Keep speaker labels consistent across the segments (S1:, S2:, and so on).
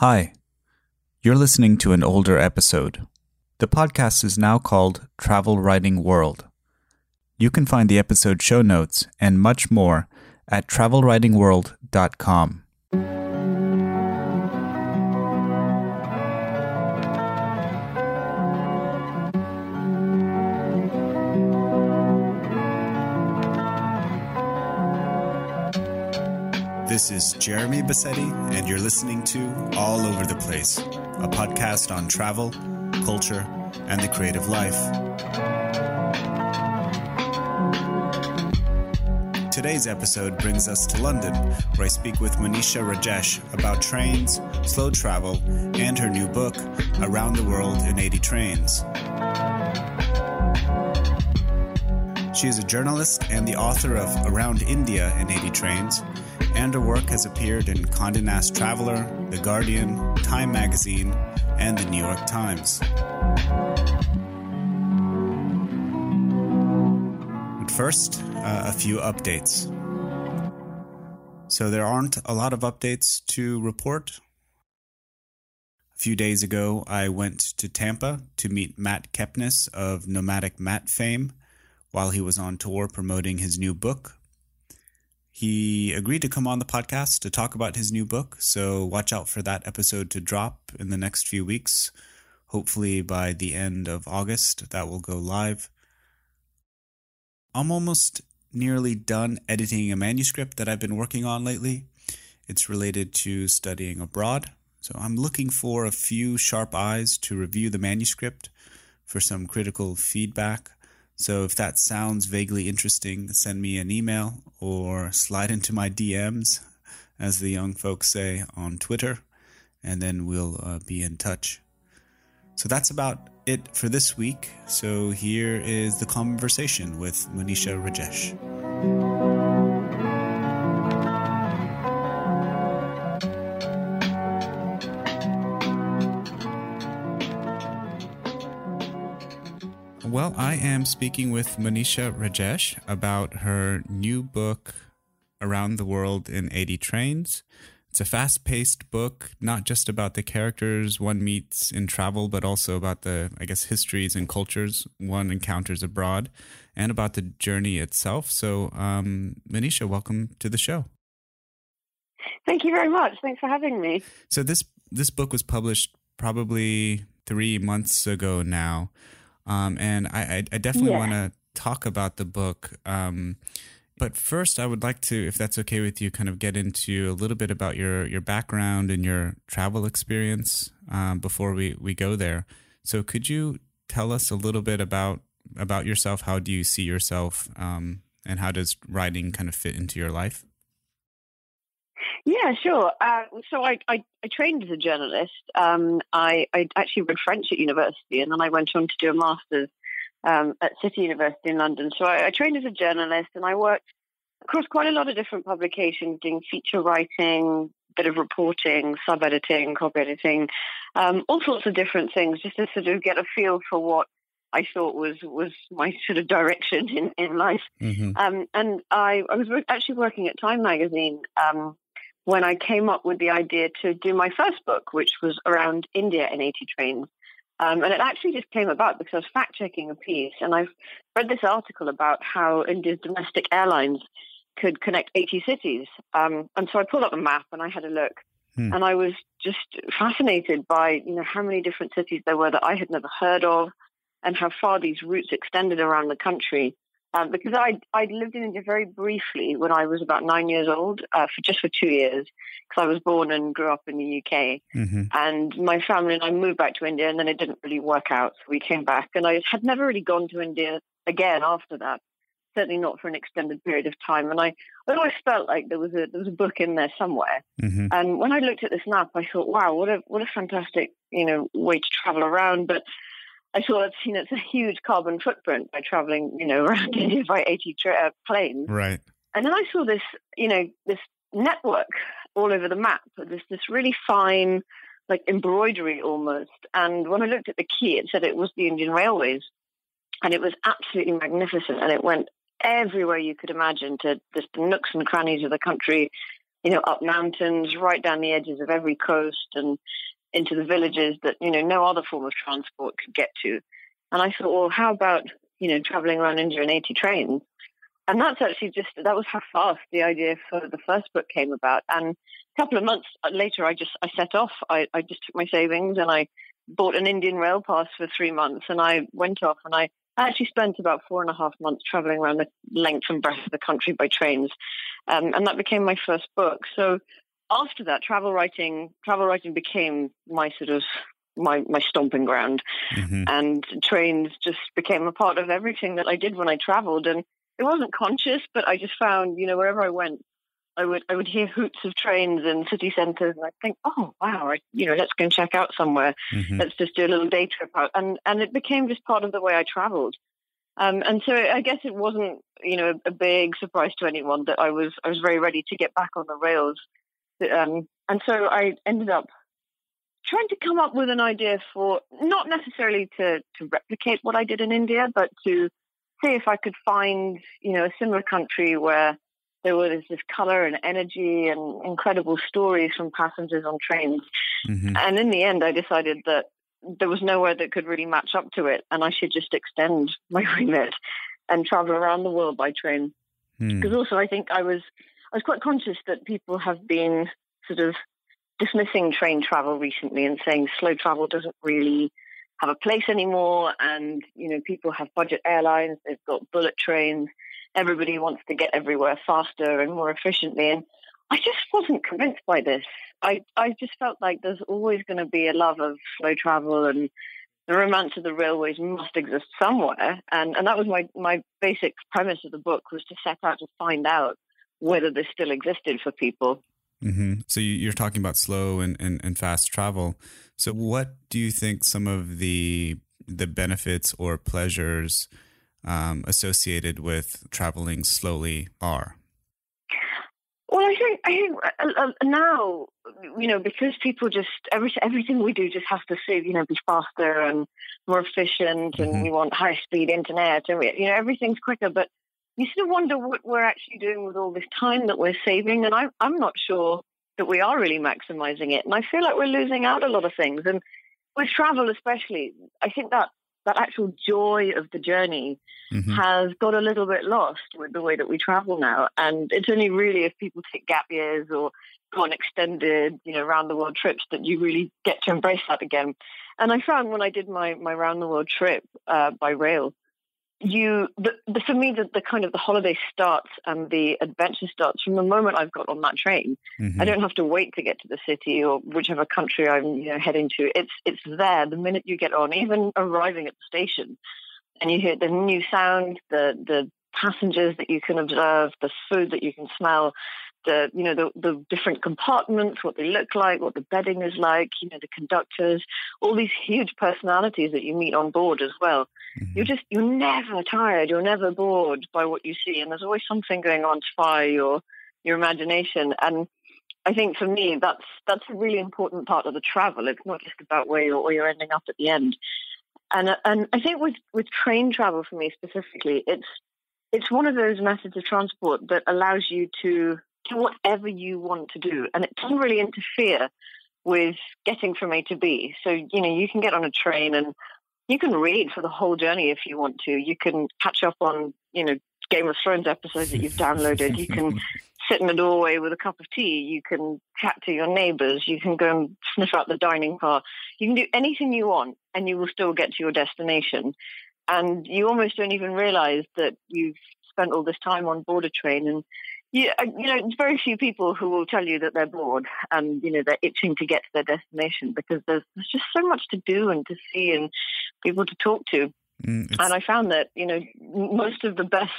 S1: Hi, you're listening to an older episode. The podcast is now called Travel Writing World. You can find the episode show notes and much more at travelwritingworld.com. This is Jeremy Bassetti, and you're listening to All Over the Place, a podcast on travel, culture, and the creative life. Today's episode brings us to London, where I speak with Monisha Rajesh about trains, slow travel, and her new book, Around the World in 80 Trains. She is a journalist and the author of Around India in 80 Trains, and her work has appeared in Condé Nast Traveler, The Guardian, Time Magazine, and The New York Times. But first, uh, a few updates. So, there aren't a lot of updates to report. A few days ago, I went to Tampa to meet Matt Kepnes of Nomadic Matt fame while he was on tour promoting his new book. He agreed to come on the podcast to talk about his new book, so watch out for that episode to drop in the next few weeks. Hopefully, by the end of August, that will go live. I'm almost nearly done editing a manuscript that I've been working on lately. It's related to studying abroad, so I'm looking for a few sharp eyes to review the manuscript for some critical feedback. So if that sounds vaguely interesting, send me an email or slide into my DMs, as the young folks say on Twitter, and then we'll uh, be in touch. So that's about it for this week. So here is the conversation with Monisha Rajesh. Well, I am speaking with Monisha Rajesh about her new book, Around the World in 80 Trains. It's a fast paced book, not just about the characters one meets in travel, but also about the, I guess, histories and cultures one encounters abroad and about the journey itself. So, um, Monisha, welcome to the show.
S2: Thank you very much. Thanks for having me.
S1: So, this, this book was published probably three months ago now. Um, and I, I, I definitely yeah. want to talk about the book. Um, but first, I would like to, if that's okay with you, kind of get into a little bit about your your background and your travel experience um, before we we go there. So, could you tell us a little bit about about yourself? How do you see yourself, um, and how does writing kind of fit into your life?
S2: Yeah, sure. Uh, so I, I, I, trained as a journalist. Um, I, I actually read French at university, and then I went on to do a master's um, at City University in London. So I, I, trained as a journalist, and I worked across quite a lot of different publications, doing feature writing, bit of reporting, sub editing, copy editing, um, all sorts of different things, just to sort of get a feel for what I thought was was my sort of direction in in life. Mm-hmm. Um, and I, I was actually working at Time Magazine um, when I came up with the idea to do my first book, which was around India in 80 trains. Um, and it actually just came about because I was fact checking a piece and I've read this article about how India's domestic airlines could connect 80 cities. Um, and so I pulled up a map and I had a look. Hmm. And I was just fascinated by, you know, how many different cities there were that I had never heard of and how far these routes extended around the country. Um, because I I lived in India very briefly when I was about nine years old, uh, for just for two years, because I was born and grew up in the UK, mm-hmm. and my family and I moved back to India, and then it didn't really work out, so we came back, and I had never really gone to India again after that, certainly not for an extended period of time, and I, I always felt like there was a there was a book in there somewhere, mm-hmm. and when I looked at this map, I thought, wow, what a what a fantastic you know way to travel around, but I saw it's you know it's a huge carbon footprint by traveling you know around India by 80 tra- uh, planes.
S1: Right.
S2: And then I saw this you know this network all over the map. This this really fine like embroidery almost. And when I looked at the key, it said it was the Indian Railways, and it was absolutely magnificent. And it went everywhere you could imagine to just the nooks and crannies of the country. you know, up mountains, right down the edges of every coast and into the villages that, you know, no other form of transport could get to. And I thought, well, how about, you know, traveling around India in 80 trains? And that's actually just, that was how fast the idea for the first book came about. And a couple of months later, I just, I set off. I, I just took my savings and I bought an Indian rail pass for three months and I went off and I I actually spent about four and a half months traveling around the length and breadth of the country by trains, um, and that became my first book. So after that, travel writing travel writing became my sort of my my stomping ground, mm-hmm. and trains just became a part of everything that I did when I traveled. And it wasn't conscious, but I just found you know wherever I went, I would I would hear hoots of trains in city centres, and I think, oh wow, I, you know, let's go and check out somewhere. Mm-hmm. Let's just do a little day trip out, and and it became just part of the way I travelled. Um, and so I guess it wasn't, you know, a big surprise to anyone that I was I was very ready to get back on the rails. Um, and so I ended up trying to come up with an idea for not necessarily to to replicate what I did in India, but to see if I could find, you know, a similar country where there was this color and energy and incredible stories from passengers on trains. Mm-hmm. And in the end, I decided that there was nowhere that could really match up to it, and I should just extend my remit and travel around the world by train. Because mm. also, I think I was I was quite conscious that people have been sort of dismissing train travel recently and saying slow travel doesn't really have a place anymore, and you know people have budget airlines, they've got bullet trains everybody wants to get everywhere faster and more efficiently. And I just wasn't convinced by this. I, I just felt like there's always going to be a love of slow travel and the romance of the railways must exist somewhere. And, and that was my, my basic premise of the book was to set out to find out whether this still existed for people.
S1: Mm-hmm. So you're talking about slow and, and, and fast travel. So what do you think some of the the benefits or pleasures um, associated with traveling slowly are?
S2: Well, I think I think uh, uh, now you know because people just every, everything we do just has to you know be faster and more efficient, and mm-hmm. we want high speed internet, and we, you know everything's quicker. But you sort of wonder what we're actually doing with all this time that we're saving, and I, I'm not sure that we are really maximizing it, and I feel like we're losing out a lot of things. And with travel, especially, I think that that actual joy of the journey mm-hmm. has got a little bit lost with the way that we travel now. And it's only really if people take gap years or go on extended, you know, round the world trips that you really get to embrace that again. And I found when I did my, my round the world trip uh, by rail, you the, the, for me the, the kind of the holiday starts and the adventure starts from the moment I've got on that train. Mm-hmm. I don't have to wait to get to the city or whichever country I'm you know heading to. It's it's there the minute you get on, even arriving at the station, and you hear the new sound, the the passengers that you can observe, the food that you can smell, the you know the, the different compartments, what they look like, what the bedding is like, you know the conductors, all these huge personalities that you meet on board as well. Mm-hmm. You're just you're never tired, you're never bored by what you see, and there's always something going on to fire your your imagination. And I think for me that's that's a really important part of the travel. It's not just about where you're, where you're ending up at the end. And and I think with with train travel for me specifically, it's it's one of those methods of transport that allows you to do whatever you want to do. And it doesn't really interfere with getting from A to B. So, you know, you can get on a train and you can read for the whole journey if you want to. You can catch up on, you know, Game of Thrones episodes that you've downloaded. You can sit in the doorway with a cup of tea. You can chat to your neighbors. You can go and sniff out the dining car. You can do anything you want and you will still get to your destination. And you almost don't even realize that you've spent all this time on board a train and yeah, uh, you know, there's very few people who will tell you that they're bored and you know they're itching to get to their destination because there's there's just so much to do and to see and people to talk to. Mm, and I found that you know most of the best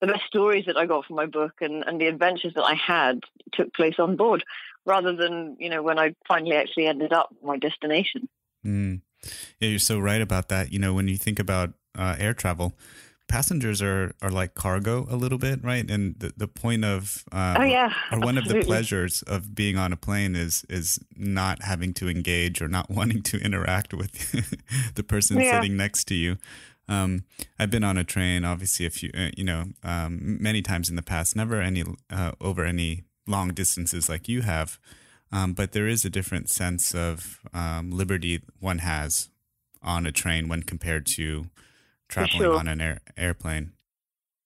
S2: the best stories that I got from my book and, and the adventures that I had took place on board rather than you know when I finally actually ended up my destination.
S1: Mm. Yeah, you're so right about that. You know, when you think about uh, air travel, passengers are are like cargo a little bit, right? And the, the point of
S2: uh, oh yeah,
S1: or one absolutely. of the pleasures of being on a plane is is not having to engage or not wanting to interact with the person yeah. sitting next to you. Um, I've been on a train, obviously, a few, uh, you know, um, many times in the past. Never any uh, over any long distances like you have. Um, but there is a different sense of um, liberty one has on a train when compared to traveling
S2: sure.
S1: on an air, airplane.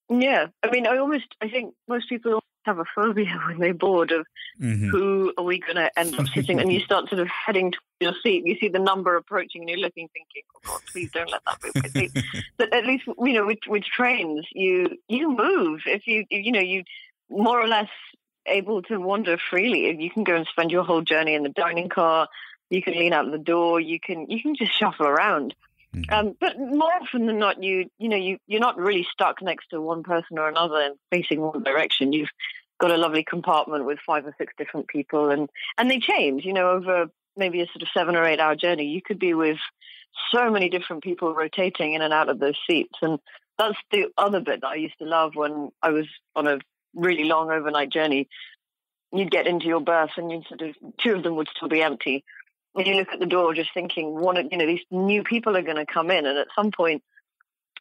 S2: Yeah, I mean, I almost I think most people have a phobia when they're bored of mm-hmm. who are we going to end up sitting, and you start sort of heading to your seat. You see the number approaching, and you're looking, thinking, "Oh God, please don't let that be my seat." but at least you know, with with trains, you you move if you you know you more or less able to wander freely. You can go and spend your whole journey in the dining car. You can lean out the door. You can you can just shuffle around. Mm-hmm. Um, but more often than not, you you know you you're not really stuck next to one person or another and facing one direction. You've got a lovely compartment with five or six different people, and and they change. You know, over maybe a sort of seven or eight hour journey, you could be with so many different people rotating in and out of those seats, and that's the other bit that I used to love when I was on a really long overnight journey. You'd get into your berth, and you sort of two of them would still be empty you look at the door, just thinking, one, you know, these new people are going to come in, and at some point,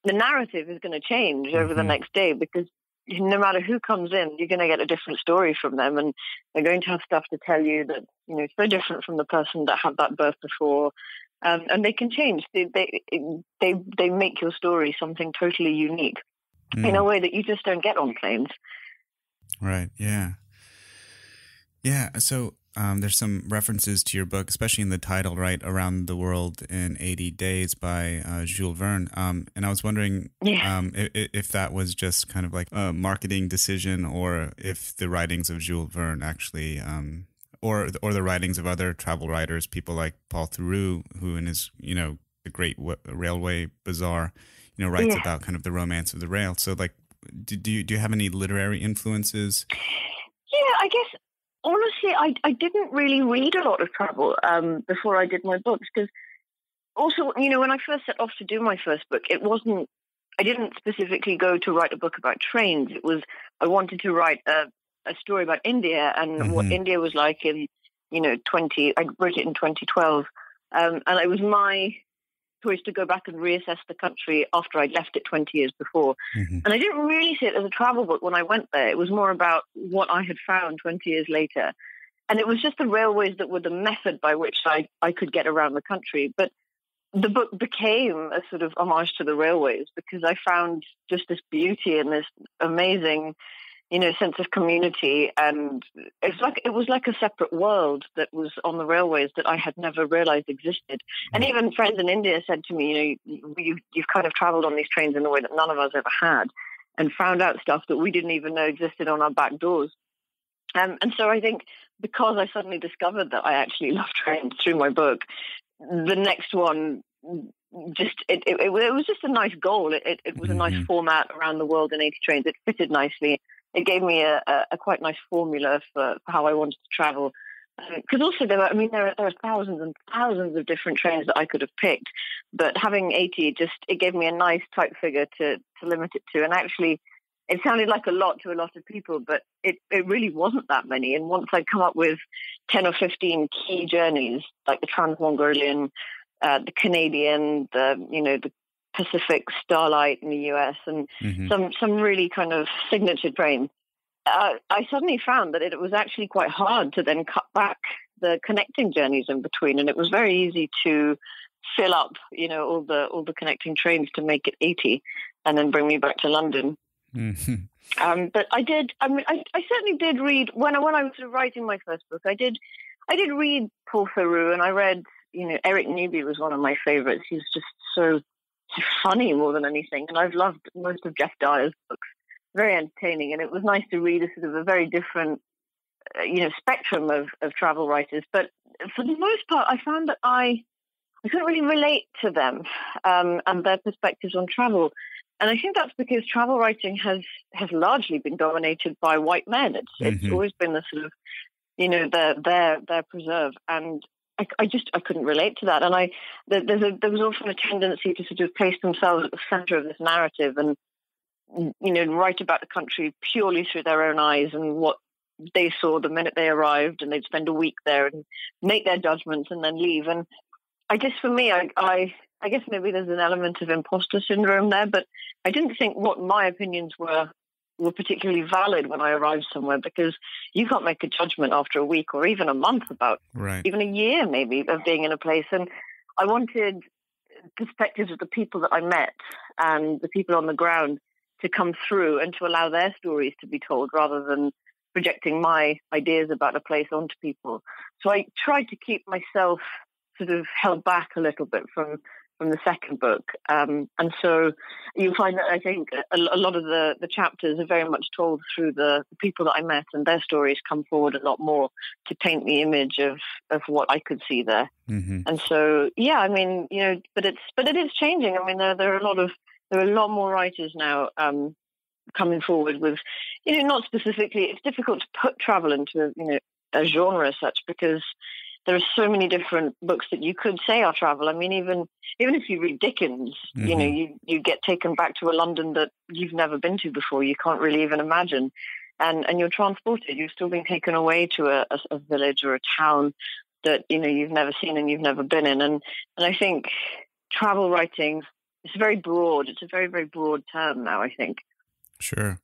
S2: the narrative is going to change over mm-hmm. the next day because no matter who comes in, you're going to get a different story from them, and they're going to have stuff to tell you that you know it's very different from the person that had that berth before, um, and they can change. They they they they make your story something totally unique mm. in a way that you just don't get on planes.
S1: Right. Yeah. Yeah. So um, there's some references to your book, especially in the title, right? Around the World in 80 Days by uh, Jules Verne. Um, and I was wondering yeah. um, if, if, that was just kind of like a marketing decision or if the writings of Jules Verne actually, um, or, or the writings of other travel writers, people like Paul Theroux, who in his, you know, the Great Railway Bazaar, you know, writes yeah. about kind of the romance of the rail. So, like, do, do you, do you have any literary influences?
S2: Yeah, I guess honestly, I, I didn't really read a lot of travel um, before I did my books because also, you know, when I first set off to do my first book, it wasn't, I didn't specifically go to write a book about trains. It was, I wanted to write a, a story about India and mm-hmm. what India was like in, you know, 20, I wrote it in 2012. Um, and it was my choice to go back and reassess the country after I'd left it 20 years before. Mm-hmm. And I didn't really see it as a travel book when I went there. It was more about what I had found 20 years later. And it was just the railways that were the method by which I, I could get around the country. But the book became a sort of homage to the railways because I found just this beauty and this amazing you know, sense of community, and it's like it was like a separate world that was on the railways that I had never realized existed. And mm. even friends in India said to me, you know, you, you've kind of traveled on these trains in a way that none of us ever had, and found out stuff that we didn't even know existed on our back doors. Um, and so I think because I suddenly discovered that I actually love trains through my book, the next one just it, it, it, was just a nice goal. It, it, it was a nice mm-hmm. format around the world in 80 trains. It fitted nicely it gave me a, a, quite nice formula for, for, how I wanted to travel. Because um, also there were, I mean, there are, there are thousands and thousands of different trains that I could have picked, but having 80 just it gave me a nice type figure to to limit it to. And actually, it sounded like a lot to a lot of people, but it, it really wasn't that many. And once I'd come up with 10 or 15 key journeys, like the Trans Mongolian, uh, the Canadian, the you know the Pacific Starlight in the US and mm-hmm. some some really kind of signature trains. Uh, I suddenly found that it was actually quite hard to then cut back the connecting journeys in between, and it was very easy to fill up, you know, all the all the connecting trains to make it eighty, and then bring me back to London. Mm-hmm. Um, but I did. I mean, I, I certainly did read when I, when I was writing my first book. I did. I did read Paul Theroux, and I read. You know, Eric Newby was one of my favorites. He's just so funny more than anything. And I've loved most of Geoff Dyer's books. Very entertaining, and it was nice to read a sort of a very different, uh, you know, spectrum of, of travel writers. But for the most part, I found that I I couldn't really relate to them um, and their perspectives on travel. And I think that's because travel writing has has largely been dominated by white men. It's mm-hmm. it's always been the sort of you know their their their preserve. And I, I, just I couldn't relate to that, and I there's a, there was often a tendency to sort of place themselves at the centre of this narrative and mm, you know write about the country purely through their own eyes and what they saw the minute they arrived, and they'd spend a week there and make their judgments and then leave. And I guess for me, I, I I guess maybe there's an element of imposter syndrome there, but I didn't think what my opinions were were particularly valid when I arrived somewhere because you can't make a judgment after a week or even a month about
S1: right.
S2: even a year maybe of being in a place. And I wanted perspectives of the people that I met and the people on the ground to come through and to allow their stories to be told rather than projecting my ideas about a place onto people. So I tried to keep myself sort of held back a little bit from from the second book. Um, and so you'll find that I think a, a, lot of the, the chapters are very much told through the, the, people that I met, and their stories come forward a lot more to paint the image of, of what I could see there.
S1: Mm-hmm.
S2: And so, yeah, I mean, you know, but it's but it is changing. I mean, there there are a lot of there are a lot more writers now. Um, coming forward with, you know, not specifically. It's difficult to put travel into, you know, a genre as such because there are so many different books that you could say are travel. I mean, even even if you read Dickens, mm-hmm. you know, mm-hmm. you you get taken back to a London that you've never been to before. You can't really even imagine, and and you're transported. You're still being taken away to a, a, a village or a town that you know you've never seen and you've never been in. And and I think travel writing is very broad. It's a very very broad term now. I think.
S1: Sure.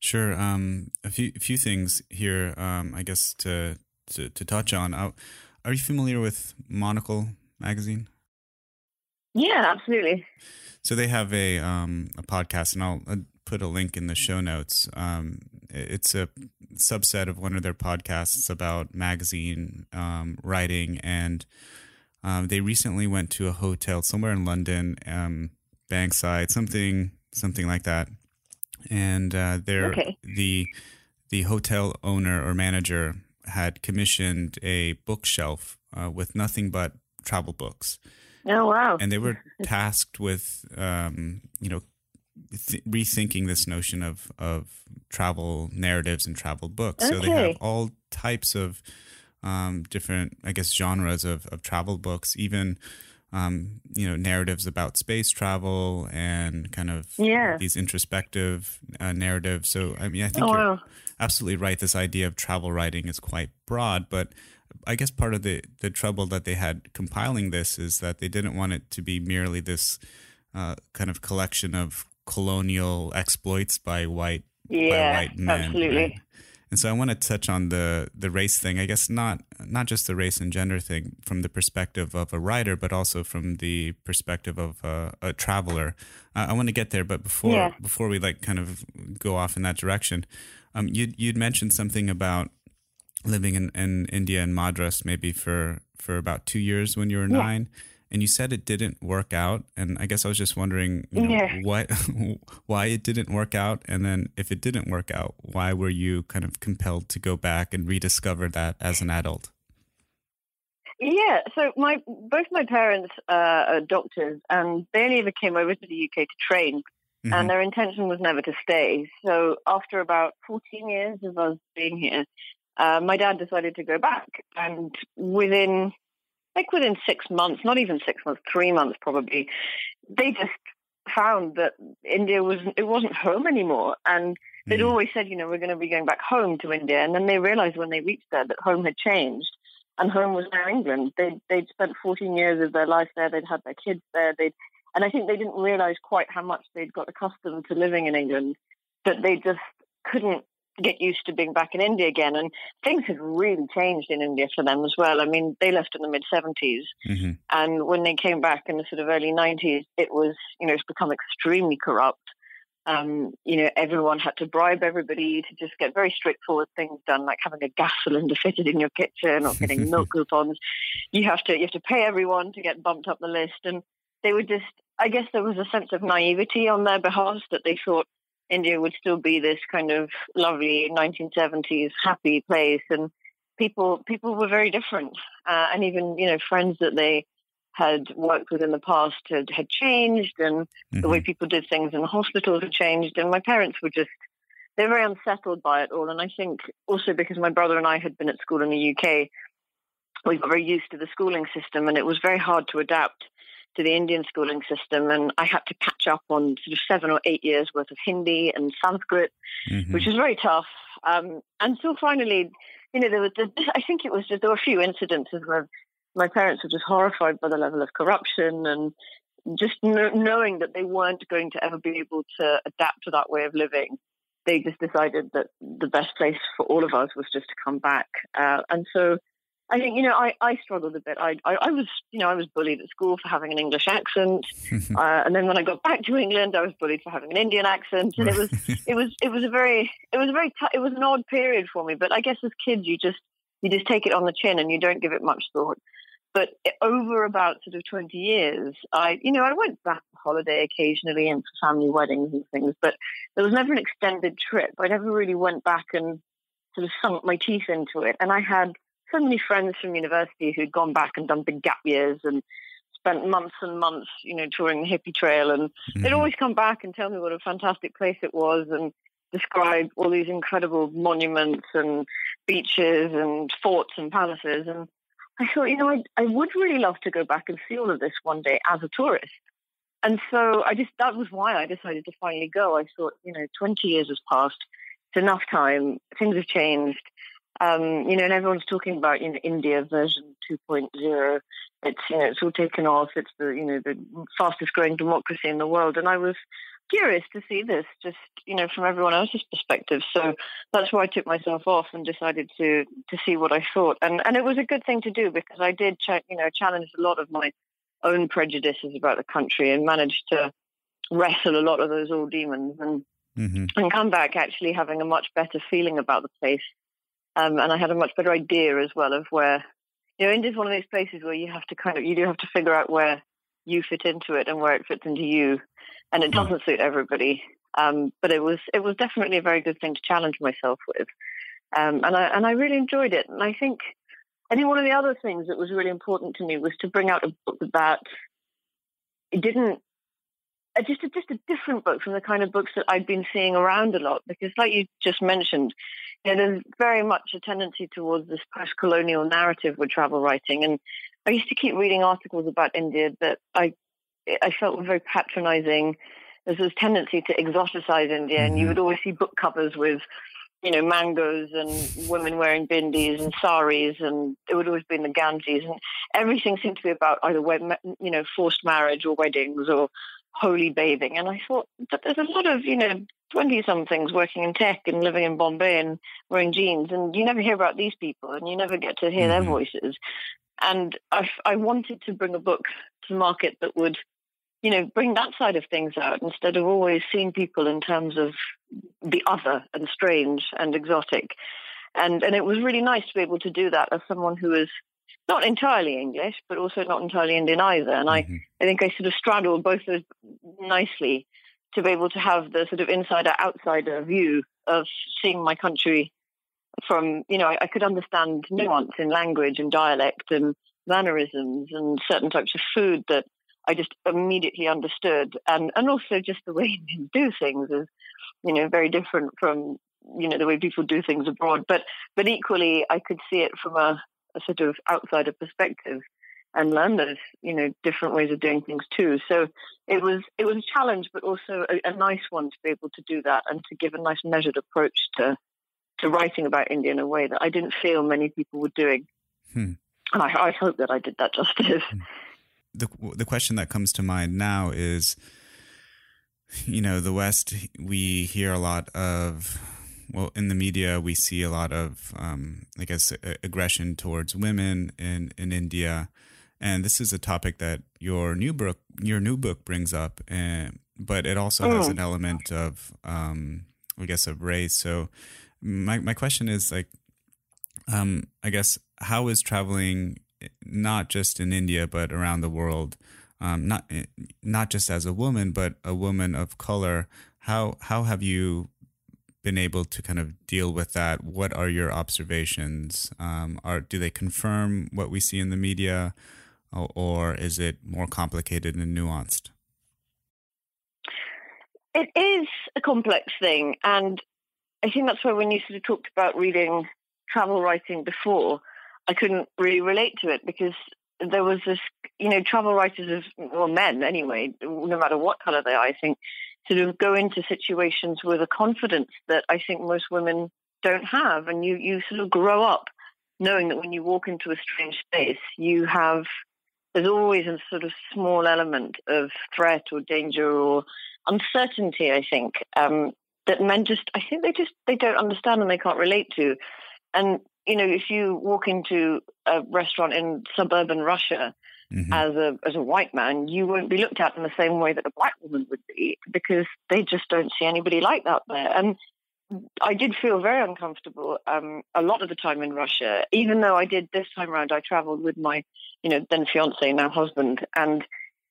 S1: Sure. Um, a few a few things here. Um, I guess to to, to touch on. I, are you familiar with Monocle magazine?
S2: Yeah, absolutely.
S1: So they have a um, a podcast, and I'll, I'll, put a link in the show notes. Um, it's a subset of one of their podcasts about magazine um, writing, and um, they recently went to a hotel somewhere in London, um, Bankside, something something like that, and uh, they're
S2: okay.
S1: the the hotel owner or manager had commissioned a bookshelf uh, with nothing but travel books.
S2: Oh wow!
S1: And they were tasked with, um, you know, th- rethinking this notion of of travel narratives and travel books.
S2: Okay.
S1: So they have all types of um, different, I guess, genres of of travel books, even. Um, you know, narratives about space travel and kind of
S2: yeah.
S1: these introspective uh, narratives. So, I mean, I think
S2: oh, wow
S1: absolutely right. This idea of travel writing is quite broad, but I guess part of the the trouble that they had compiling this is that they didn't want it to be merely this uh, kind of collection of colonial exploits by white
S2: yeah,
S1: by white men.
S2: Absolutely.
S1: Right? And so I want to touch on the the race thing. I guess not not just the race and gender thing from the perspective of a writer, but also from the perspective of a, a traveler. Uh, I want to get there, but before
S2: yeah.
S1: before we like kind of go off in that direction, um, you'd you'd mentioned something about living in, in India and Madras maybe for for about two years when you were
S2: yeah.
S1: nine, and you said it didn't work out. And I guess I was just wondering, you know,
S2: yeah.
S1: what why it didn't work out, and then if it didn't work out, why were you kind of compelled to go back and rediscover that as an adult?
S2: Yeah, so my both my parents uh, are doctors, and they only ever came over to the UK to train Mm-hmm. And their intention was never to stay. So after about 14 years of us being here, uh, my dad decided to go back. And within, like within six months, not even six months, three months probably, they just found that India was it wasn't home anymore. And they'd mm-hmm. always said, you know, we're going to be going back home to India. And then they realized when they reached there that home had changed and home was now England. They'd, they'd spent 14 years of their life there. They'd had their kids there. They'd and I think they didn't realize quite how much they'd got accustomed to living in England that they just couldn't get used to being back in India again. And things had really changed in India for them as well. I mean, they left in the mid 70s. Mm-hmm. And when they came back in the sort of early 90s, it was, you know, it's become extremely corrupt. Um, you know, everyone had to bribe everybody to just get very straightforward things done, like having a gas cylinder fitted in your kitchen or getting milk coupons. You have to you have to pay everyone to get bumped up the list, and they were just I guess there was a sense of naivety on their behalf that they thought India would still be this kind of lovely 1970s happy place, and people people were very different, uh, and even you know friends that they had worked with in the past had, had changed, and mm-hmm. the way mm-hmm. people did things in the hospitals had changed, and my parents were just they're very unsettled by it all, and I think also because my brother and I had been at school in the UK, we got very used to the schooling system, and it was very hard to adapt to the Indian schooling system, and I had to catch up on sort of seven or eight years worth of Hindi and Sanskrit, mm-hmm. which was very tough. Um, and so finally, you know, there was, I think it was just there were a few incidences where my parents were just horrified by the level of corruption and just knowing that they weren't going to ever be able to adapt to that way of living. they just decided that the best place for all of us was just to come back. Uh, and so I think, you know, I, I struggled a bit. I, I, I, was, you know, I was bullied at school for having an English accent. uh, and then when I got back to England, I was bullied for having an Indian accent. And it was, it was, it was a very, it was a very, t- it was an odd period for me. But I guess as kids, you just, you just take it on the chin and you don't give it much thought. But over about sort of 20 years, I, you know, I went back on holiday occasionally and for family weddings and things, but there was never an extended trip. I never really went back and sort of sunk my teeth into it. And I had so many friends from university who'd gone back and done big gap years and spent months and months, you know, touring the hippie trail. And mm-hmm. they'd always come back and tell me what a fantastic place it was and describe all these incredible monuments and beaches and forts and palaces. And I thought, you know, I, I would really love to go back and see all of this one day as a tourist. And so I just, that was why I decided to finally go. I thought, you know, 20 years has passed. It's enough time. Things have changed. Um, you know, and everyone's talking about, you know, India version 2.0. It's, you know, it's all taken off. It's the, you know, the fastest growing democracy in the world. And I was curious to see this just you know from everyone else's perspective so that's why i took myself off and decided to to see what i thought and and it was a good thing to do because i did ch- you know challenge a lot of my own prejudices about the country and managed to wrestle a lot of those old demons and mm-hmm. and come back actually having a much better feeling about the place um, and i had a much better idea as well of where you know india's one of those places where you have to kind of you do have to figure out where you fit into it and where it fits into you and it hmm. doesn't suit everybody. Um, but it was it was definitely a very good thing to challenge myself with, um, and I and I really enjoyed it. And I think I think one of the other things that was really important to me was to bring out a book that it didn't just a, just a different book from the kind of books that I'd been seeing around a lot. Because, like you just mentioned, you know, there's very much a tendency towards this post-colonial narrative with travel writing, and I used to keep reading articles about India that I I felt were very patronizing. There's this tendency to exoticize India, and you mm-hmm. would always see book covers with, you know, mangoes and women wearing bindis and saris, and it would always be in the Ganges, and everything seemed to be about either, you know, forced marriage or weddings or holy bathing. And I thought that there's a lot of, you know, 20 somethings working in tech and living in Bombay and wearing jeans, and you never hear about these people and you never get to hear mm-hmm. their voices. And I, I wanted to bring a book to market that would you know, bring that side of things out instead of always seeing people in terms of the other and strange and exotic. And and it was really nice to be able to do that as someone who is not entirely English, but also not entirely Indian either. And mm-hmm. I, I think I sort of straddled both those nicely to be able to have the sort of insider outsider view of seeing my country from, you know, I, I could understand nuance in language and dialect and mannerisms and certain types of food that I just immediately understood, and and also just the way men do things is, you know, very different from you know the way people do things abroad. But but equally, I could see it from a, a sort of outsider perspective and learn those you know different ways of doing things too. So it was it was a challenge, but also a, a nice one to be able to do that and to give a nice measured approach to to writing about India in a way that I didn't feel many people were doing. Hmm. And I, I, hope that I did that justice. Hmm
S1: the the question that comes to mind now is, you know, the West. We hear a lot of, well, in the media, we see a lot of, um, I guess, aggression towards women in in India, and this is a topic that your new book your new book brings up, and but it also oh. has an element of, um, I guess, of race. So, my my question is like, um, I guess, how is traveling not just in India but around the world. Um, not not just as a woman, but a woman of color. How how have you been able to kind of deal with that? What are your observations? Um, are do they confirm what we see in the media, or, or is it more complicated and nuanced?
S2: It is a complex thing, and I think that's why when you sort of talked about reading travel writing before, I couldn't really relate to it because there was this, you know, travel writers, of, well, men anyway, no matter what color they are, I think, sort of go into situations with a confidence that I think most women don't have. And you, you sort of grow up knowing that when you walk into a strange space, you have, there's always a sort of small element of threat or danger or uncertainty, I think. Um, that men just I think they just they don't understand and they can't relate to. And you know, if you walk into a restaurant in suburban Russia mm-hmm. as a as a white man, you won't be looked at in the same way that a black woman would be because they just don't see anybody like that there. And I did feel very uncomfortable um, a lot of the time in Russia, even though I did this time around. I traveled with my, you know, then fiance, now husband, and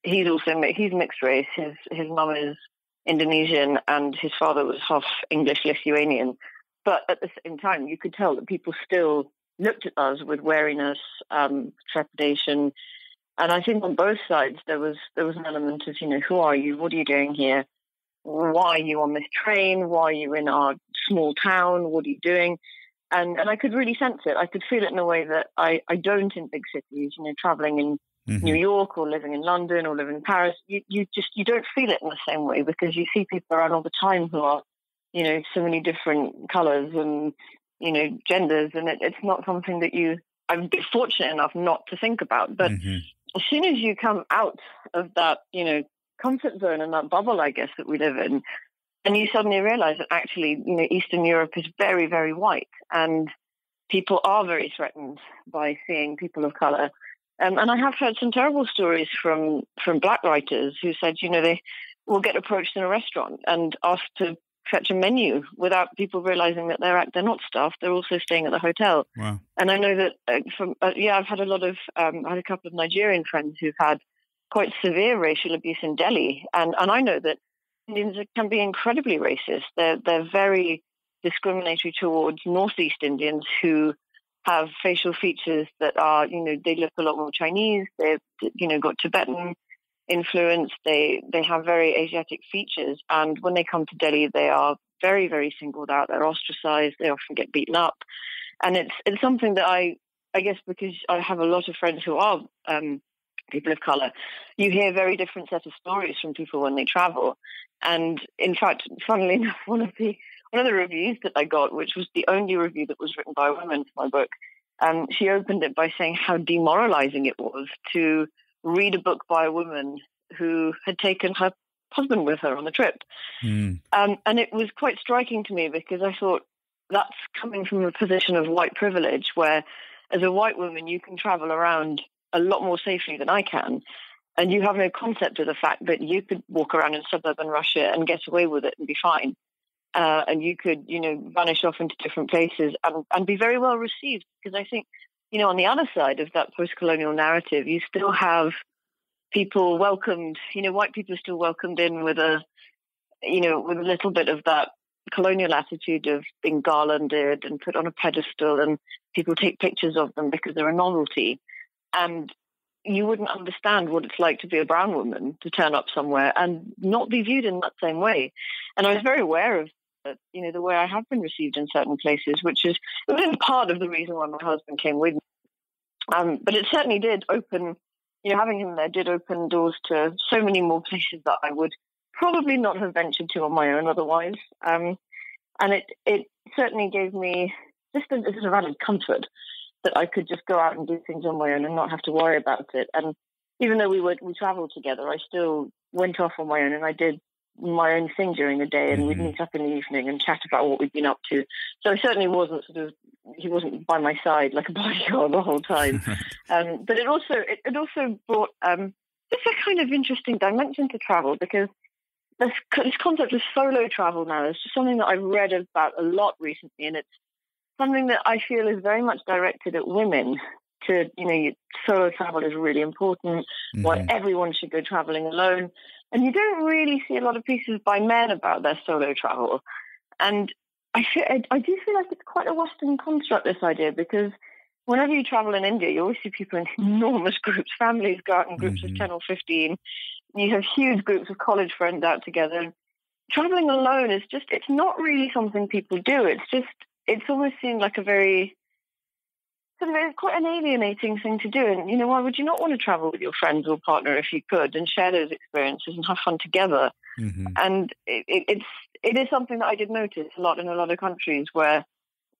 S2: he's also he's mixed race. His his mum is Indonesian and his father was half English Lithuanian. But at the same time, you could tell that people still looked at us with wariness, um, trepidation, and I think on both sides there was there was an element of you know who are you, what are you doing here, why are you on this train, why are you in our small town, what are you doing, and and I could really sense it. I could feel it in a way that I I don't in big cities. You know, traveling in mm-hmm. New York or living in London or living in Paris, you you just you don't feel it in the same way because you see people around all the time who are you know so many different colors and you know genders, and it, it's not something that you. I'm fortunate enough not to think about, but mm-hmm as soon as you come out of that, you know, comfort zone and that bubble, I guess, that we live in, and you suddenly realize that actually, you know, Eastern Europe is very, very white, and people are very threatened by seeing people of color. Um, and I have heard some terrible stories from from black writers who said, you know, they will get approached in a restaurant and asked to fetch a menu without people realizing that they're they're not staff. They're also staying at the hotel.
S1: Wow.
S2: And I know that uh, from uh, yeah, I've had a lot of um, I had a couple of Nigerian friends who've had quite severe racial abuse in Delhi, and and I know that Indians can be incredibly racist. They're they're very discriminatory towards Northeast Indians who have facial features that are you know they look a lot more Chinese. They've you know got Tibetan influence. They they have very Asiatic features, and when they come to Delhi, they are very very singled out. They're ostracized. They often get beaten up, and it's it's something that I I guess because I have a lot of friends who are um, people of color, you hear very different set of stories from people when they travel. And in fact, funnily enough, one of the one of the reviews that I got, which was the only review that was written by a woman for my book, um, she opened it by saying how demoralizing it was to read a book by a woman who had taken her husband with her on the trip. Mm. Um, and it was quite striking to me because I thought that's coming from a position of white privilege where, as a white woman, you can travel around a lot more safely than I can. And you have no concept of the fact that you could walk around in suburban Russia and get away with it and be fine. Uh, and you could, you know, vanish off into different places and, and be very well received. Because I think you know, on the other side of that post-colonial narrative, you still have people welcomed. You know, white people are still welcomed in with a, you know, with a little bit of that colonial attitude of being garlanded and put on a pedestal, and people take pictures of them because they're a novelty. And you wouldn't understand what it's like to be a brown woman to turn up somewhere and not be viewed in that same way. And I was very aware of you know, the way I have been received in certain places, which is part of the reason why my husband came with me. Um, but it certainly did open, you know, having him there did open doors to so many more places that I would probably not have ventured to on my own otherwise. Um, and it it certainly gave me just a, a sort of added comfort that I could just go out and do things on my own and not have to worry about it. And even though we would we traveled together, I still went off on my own and I did my own thing during the day, and mm-hmm. we'd meet up in the evening and chat about what we'd been up to. So I certainly wasn't sort of he wasn't by my side like a bodyguard the whole time. um, but it also it, it also brought um, just a kind of interesting dimension to travel because this, this concept of solo travel now is just something that I've read about a lot recently, and it's something that I feel is very much directed at women. To you know, solo travel is really important. Mm-hmm. Why everyone should go traveling alone and you don't really see a lot of pieces by men about their solo travel. And I, feel, I, I do feel like it's quite a Western construct, this idea, because whenever you travel in India, you always see people in enormous groups. Families go out in groups mm-hmm. of 10 or 15. You have huge groups of college friends out together. Traveling alone is just, it's not really something people do. It's just, it's almost seemed like a very it's quite an alienating thing to do. And, you know, why would you not want to travel with your friends or partner if you could and share those experiences and have fun together? Mm-hmm. And it, it, it's, it is something that I did notice a lot in a lot of countries where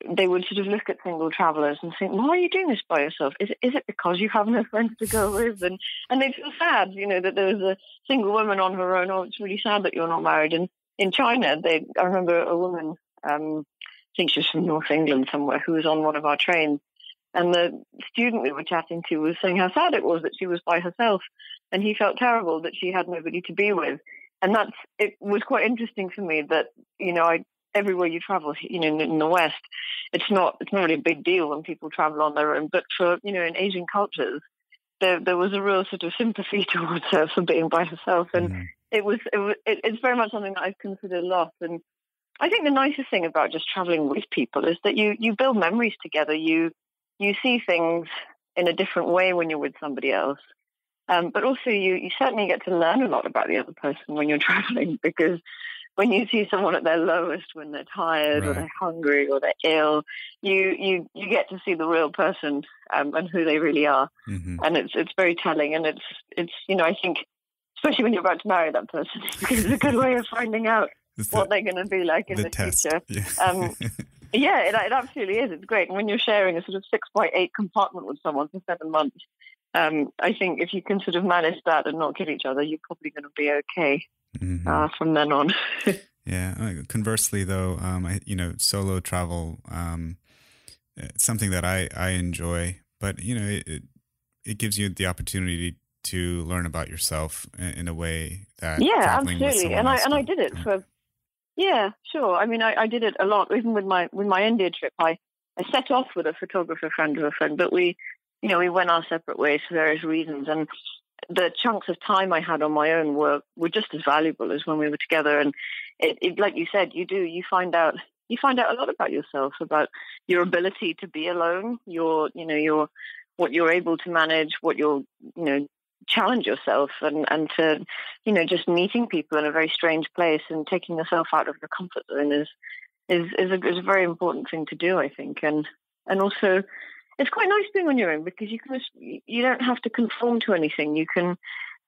S2: they would sort of look at single travelers and think, why are you doing this by yourself? Is it, is it because you have no friends to go with? And, and they feel sad, you know, that there was a single woman on her own. Oh, it's really sad that you're not married. And in China, they I remember a woman, um, I think she was from North England somewhere, who was on one of our trains, and the student we were chatting to was saying how sad it was that she was by herself, and he felt terrible that she had nobody to be with. And that's it was quite interesting for me that you know I everywhere you travel, you know, in, in the West, it's not it's not really a big deal when people travel on their own. But for you know, in Asian cultures, there there was a real sort of sympathy towards her for being by herself, and mm-hmm. it was it was it, it's very much something that I've considered a lot. And I think the nicest thing about just traveling with people is that you you build memories together. You you see things in a different way when you're with somebody else. Um, but also, you, you certainly get to learn a lot about the other person when you're traveling because when you see someone at their lowest, when they're tired right. or they're hungry or they're ill, you you you get to see the real person um, and who they really are, mm-hmm. and it's it's very telling. And it's it's you know I think especially when you're about to marry that person, because it's a good way of finding out the, what they're going to be like in the, the future. Yeah. Um, yeah, it, it absolutely is. It's great. And when you're sharing a sort of six by eight compartment with someone for seven months, um, I think if you can sort of manage that and not kill each other, you're probably going to be okay mm-hmm. uh, from then on.
S1: yeah. Conversely, though, um, I, you know, solo travel, um, it's something that I, I enjoy, but you know, it, it gives you the opportunity to learn about yourself in, in a way that
S2: yeah, absolutely. And I and I did it for yeah, sure. I mean, I, I did it a lot, even with my with my India trip. I I set off with a photographer friend of a friend, but we, you know, we went our separate ways for various reasons, and the chunks of time I had on my own were were just as valuable as when we were together. And it, it, like you said, you do you find out you find out a lot about yourself, about your ability to be alone, your you know your what you're able to manage, what you're you know challenge yourself and and to you know just meeting people in a very strange place and taking yourself out of your comfort zone is is is a, is a very important thing to do, I think, and and also it's quite nice being on your own because you can you don't have to conform to anything. You can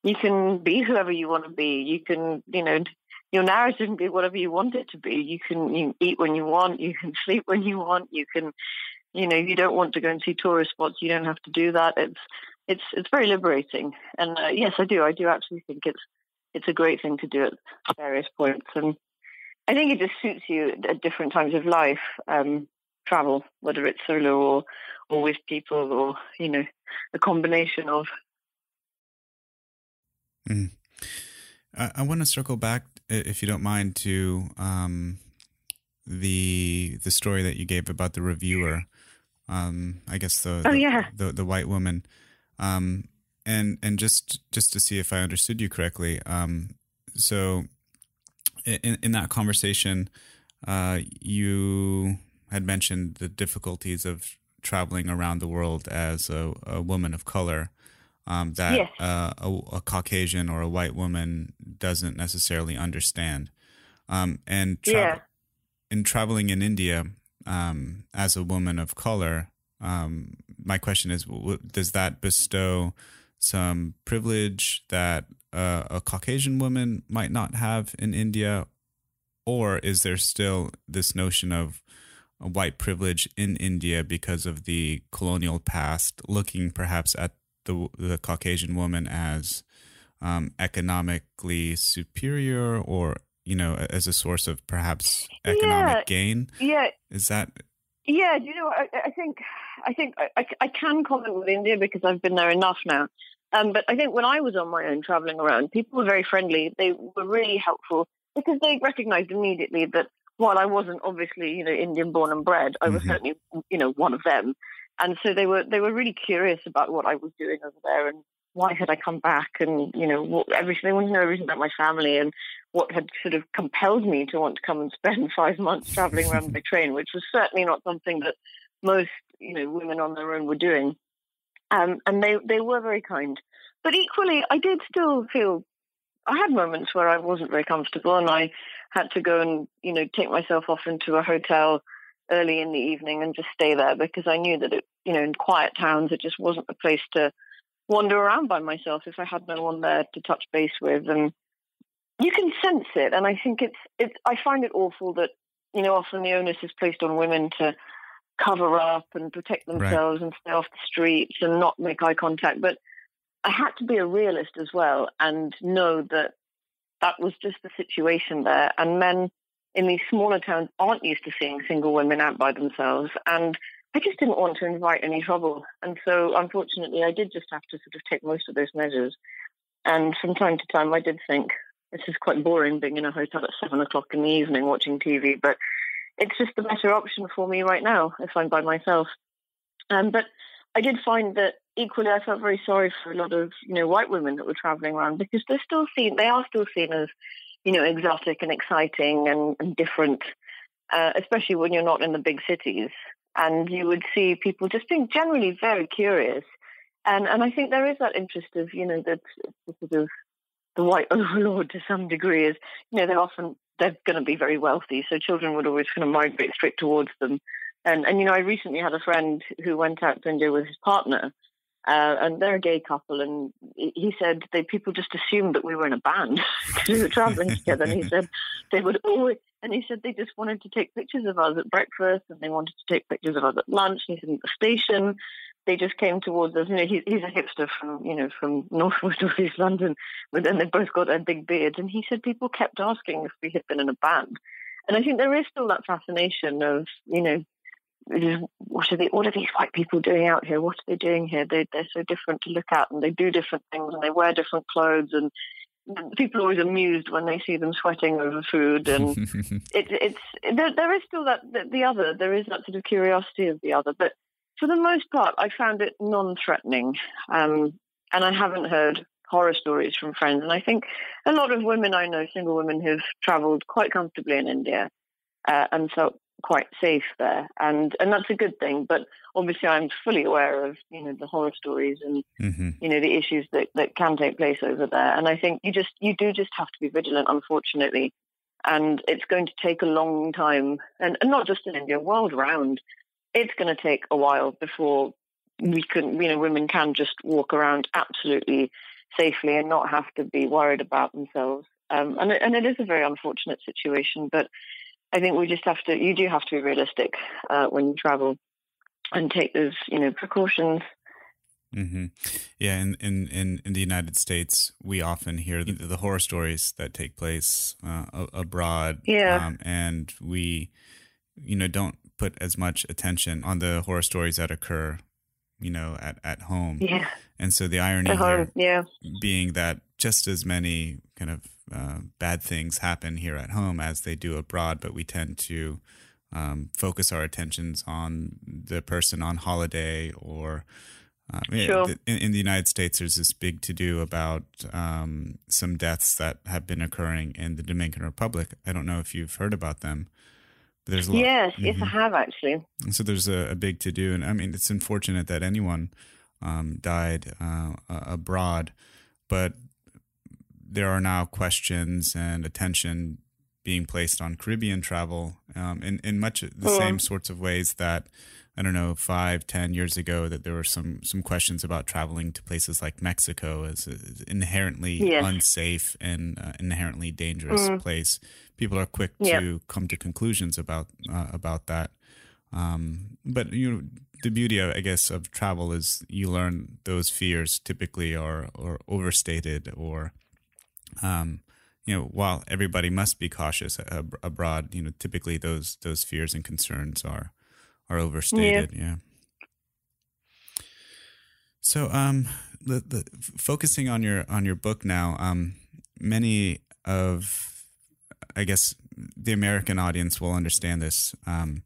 S2: you can be whoever you want to be. You can you know your narrative can be whatever you want it to be. You can you eat when you want. You can sleep when you want. You can you know you don't want to go and see tourist spots. You don't have to do that. It's it's it's very liberating. And uh, yes, I do. I do actually think it's it's a great thing to do at various points. And I think it just suits you at different times of life. Um, travel, whether it's solo or or with people or you know a combination of.
S1: Mm. I, I want to circle back, if you don't mind, to um, the the story that you gave about the reviewer. Um, I guess the,
S2: oh,
S1: the,
S2: yeah.
S1: the, the white woman. Um, and and just just to see if I understood you correctly. Um, so in in that conversation, uh, you had mentioned the difficulties of traveling around the world as a, a woman of color. Um, that
S2: yes.
S1: uh, a, a, Caucasian or a white woman doesn't necessarily understand. Um, and tra-
S2: yeah.
S1: in traveling in India um, as a woman of color, um, my question is: Does that bestow some privilege that uh, a Caucasian woman might not have in India, or is there still this notion of white privilege in India because of the colonial past, looking perhaps at the the Caucasian woman as um, economically superior, or you know, as a source of perhaps economic
S2: yeah.
S1: gain?
S2: Yeah,
S1: is that?
S2: Yeah, you know, I, I think I think I, I, can comment with India because I've been there enough now. Um, but I think when I was on my own traveling around, people were very friendly. They were really helpful because they recognized immediately that while I wasn't obviously, you know, Indian born and bred, I was mm-hmm. certainly, you know, one of them. And so they were they were really curious about what I was doing over there and why had I come back and you know what, everything. They wanted to know everything about my family and what had sort of compelled me to want to come and spend five months traveling around by train, which was certainly not something that most you know women on their own were doing. Um, and they they were very kind, but equally, I did still feel I had moments where I wasn't very comfortable, and I had to go and you know take myself off into a hotel early in the evening and just stay there because I knew that it you know in quiet towns it just wasn't the place to wander around by myself if I had no one there to touch base with. And you can sense it. And I think it's it's I find it awful that you know often the onus is placed on women to cover up and protect themselves right. and stay off the streets and not make eye contact but I had to be a realist as well and know that that was just the situation there. And men in these smaller towns aren't used to seeing single women out by themselves. And I just didn't want to invite any trouble. And so, unfortunately, I did just have to sort of take most of those measures. And from time to time, I did think this is quite boring being in a hotel at seven o'clock in the evening watching TV, but it's just the better option for me right now if I'm by myself. Um, but I did find that equally, I felt very sorry for a lot of you know white women that were traveling around because they're still seen, they are still seen as you know exotic and exciting and, and different, uh, especially when you're not in the big cities and you would see people just being generally very curious. And and I think there is that interest of you know that sort of the white overlord to some degree is you know they're often they're going to be very wealthy, so children would always kind of migrate straight towards them. And and you know I recently had a friend who went out to India with his partner, uh, and they're a gay couple, and he said they people just assumed that we were in a band because we were traveling together. And he said they would always, and he said they just wanted to take pictures of us at breakfast, and they wanted to take pictures of us at lunch. And he said at the station, they just came towards us. You know, he, he's a hipster from you know from northwest of East London, but then they both got their big beards, and he said people kept asking if we had been in a band. And I think there is still that fascination of, you know, what are they, what are these white people doing out here? What are they doing here? They, they're so different to look at and they do different things and they wear different clothes and people are always amused when they see them sweating over food and it, it's there, there is still that the, the, other there is that sort of curiosity of the other but for the most part i found it non-threatening um, and i haven't heard horror stories from friends and i think a lot of women i know single women who've traveled quite comfortably in india uh, and felt quite safe there, and and that's a good thing. But obviously, I'm fully aware of you know the horror stories and mm-hmm. you know the issues that that can take place over there. And I think you just you do just have to be vigilant, unfortunately. And it's going to take a long time, and, and not just in India, world round. It's going to take a while before we can, you know, women can just walk around absolutely safely and not have to be worried about themselves. Um, and, and it is a very unfortunate situation, but I think we just have to. You do have to be realistic uh, when you travel and take those, you know, precautions.
S1: Mm-hmm. Yeah, in, in, in, in the United States, we often hear the, the horror stories that take place uh, abroad.
S2: Yeah, um,
S1: and we, you know, don't put as much attention on the horror stories that occur, you know, at, at home.
S2: Yeah,
S1: and so the irony here yeah. being that just as many kind of uh, bad things happen here at home as they do abroad, but we tend to um, focus our attentions on the person on holiday or. Uh,
S2: sure.
S1: in, in, the United States, there's this big to do about um, some deaths that have been occurring in the Dominican Republic. I don't know if you've heard about them.
S2: There's a lot. Yes, mm-hmm. yes, I mm-hmm. have actually.
S1: And so there's a, a, big to do, and I mean, it's unfortunate that anyone um, died uh, abroad, but there are now questions and attention being placed on Caribbean travel um, in in much the same sorts of ways that I don't know five ten years ago that there were some some questions about traveling to places like Mexico as inherently yes. unsafe and uh, inherently dangerous mm. place. People are quick yep. to come to conclusions about uh, about that. Um, but you know, the beauty, I guess, of travel is you learn those fears typically are or overstated or um, you know, while everybody must be cautious ab- abroad, you know, typically those those fears and concerns are are overstated. Yeah. yeah. So, um, the, the focusing on your on your book now, um, many of, I guess, the American audience will understand this. Um,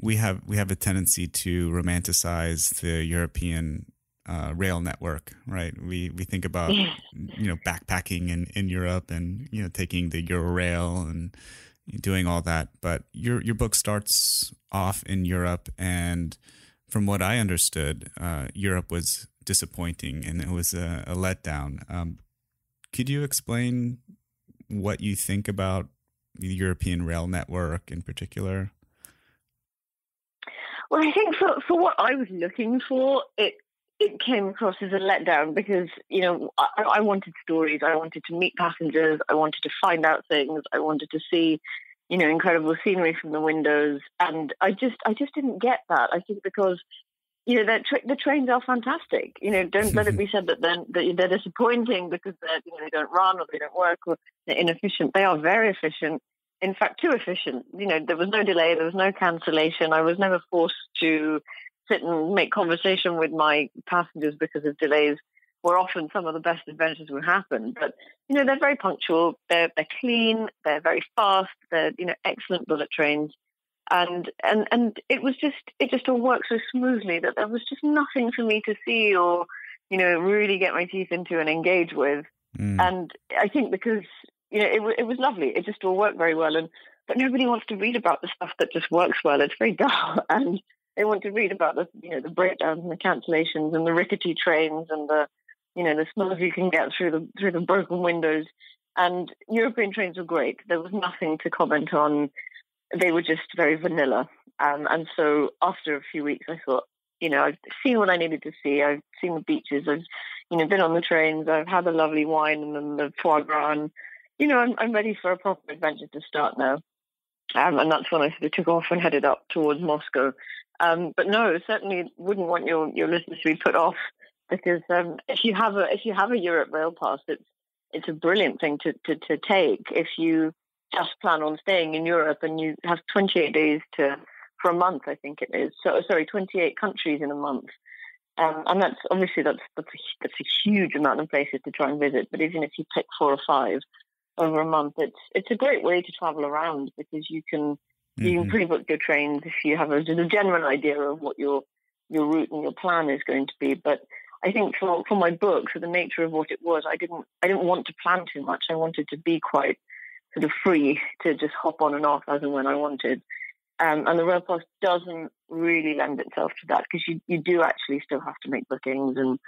S1: we have we have a tendency to romanticize the European uh, rail network, right? We we think about you know backpacking in, in Europe and you know taking the Eurail and doing all that. But your your book starts off in Europe, and from what I understood, uh, Europe was disappointing and it was a, a letdown. Um, could you explain what you think about the European rail network in particular?
S2: Well, I think for, for what I was looking for, it it came across as a letdown because you know I, I, wanted stories. I wanted to meet passengers. I wanted to find out things. I wanted to see, you know, incredible scenery from the windows. And I just I just didn't get that. I think because you know, tra- the trains are fantastic. You know, don't let it be said that they're, that they're disappointing because they're, you know, they don't run or they don't work or they're inefficient. They are very efficient. In fact, too efficient. You know, there was no delay, there was no cancellation. I was never forced to sit and make conversation with my passengers because of delays. Where often some of the best adventures would happen, but you know they're very punctual. They're they're clean. They're very fast. They're you know excellent bullet trains and and and it was just it just all worked so smoothly that there was just nothing for me to see or you know really get my teeth into and engage with mm. and i think because you know it, it was lovely it just all worked very well and but nobody wants to read about the stuff that just works well it's very dull and they want to read about the you know the breakdowns and the cancellations and the rickety trains and the you know the smells you can get through the through the broken windows and european trains were great there was nothing to comment on they were just very vanilla. Um, and so after a few weeks, I thought, you know, I've seen what I needed to see. I've seen the beaches. I've, you know, been on the trains. I've had the lovely wine and then the foie gras. And, you know, I'm, I'm ready for a proper adventure to start now. Um, and that's when I sort of took off and headed up towards Moscow. Um, but no, certainly wouldn't want your, your listeners to be put off because um, if you have a if you have a Europe Rail Pass, it's it's a brilliant thing to, to, to take if you just plan on staying in Europe and you have 28 days to for a month, I think it is. So sorry, 28 countries in a month. Um, and that's obviously that's that's a, that's a huge amount of places to try and visit. But even if you pick four or five over a month, it's it's a great way to travel around because you can mm-hmm. you can mm-hmm. pre-book your trains if you have a, a general idea of what your your route and your plan is going to be. But I think for for my book, for the nature of what it was, I didn't I didn't want to plan too much. I wanted to be quite sort of free to just hop on and off as and when I wanted. Um, and the rail pass doesn't really lend itself to that because you, you do actually still have to make bookings. And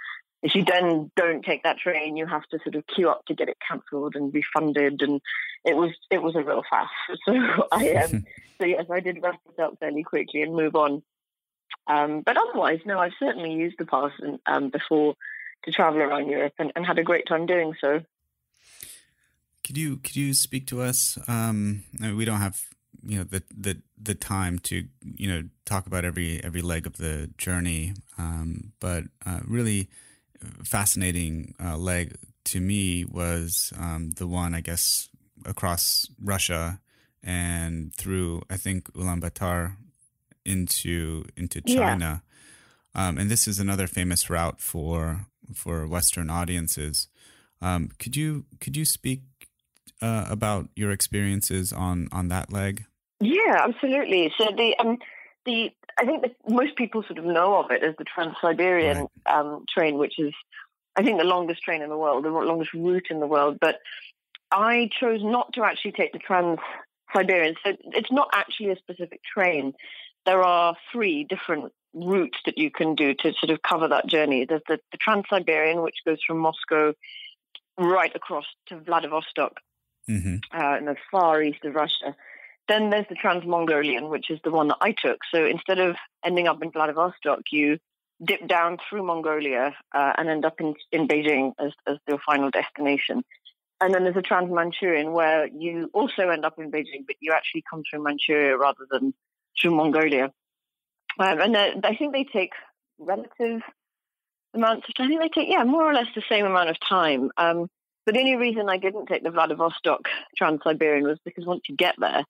S2: if you then don't take that train, you have to sort of queue up to get it cancelled and refunded. And it was it was a real fast. So I um, so yes, I did wrap it up fairly quickly and move on. Um, but otherwise, no, I've certainly used the pass um, before to travel around Europe and, and had a great time doing so.
S1: Could you could you speak to us? Um, we don't have you know the the the time to you know talk about every every leg of the journey, um, but uh, really fascinating uh, leg to me was um, the one I guess across Russia and through I think Ulaanbaatar into into China. Yeah. Um, and this is another famous route for for Western audiences. Um, could you could you speak uh, about your experiences on on that leg?
S2: Yeah, absolutely. So the um, the I think that most people sort of know of it as the Trans Siberian right. um, train, which is I think the longest train in the world, the longest route in the world. But I chose not to actually take the Trans Siberian. So it's not actually a specific train. There are three different routes that you can do to sort of cover that journey. There's the, the Trans Siberian, which goes from Moscow right across to Vladivostok mm-hmm. uh, in the far east of Russia. Then there's the Trans Mongolian, which is the one that I took. So instead of ending up in Vladivostok, you dip down through Mongolia uh, and end up in, in Beijing as, as your final destination. And then there's a Trans Manchurian where you also end up in Beijing, but you actually come through Manchuria rather than through Mongolia. Um, and I think they take relative amounts of time. I think they take, yeah, more or less the same amount of time. Um, but the only reason I didn't take the Vladivostok Trans Siberian was because once you get there,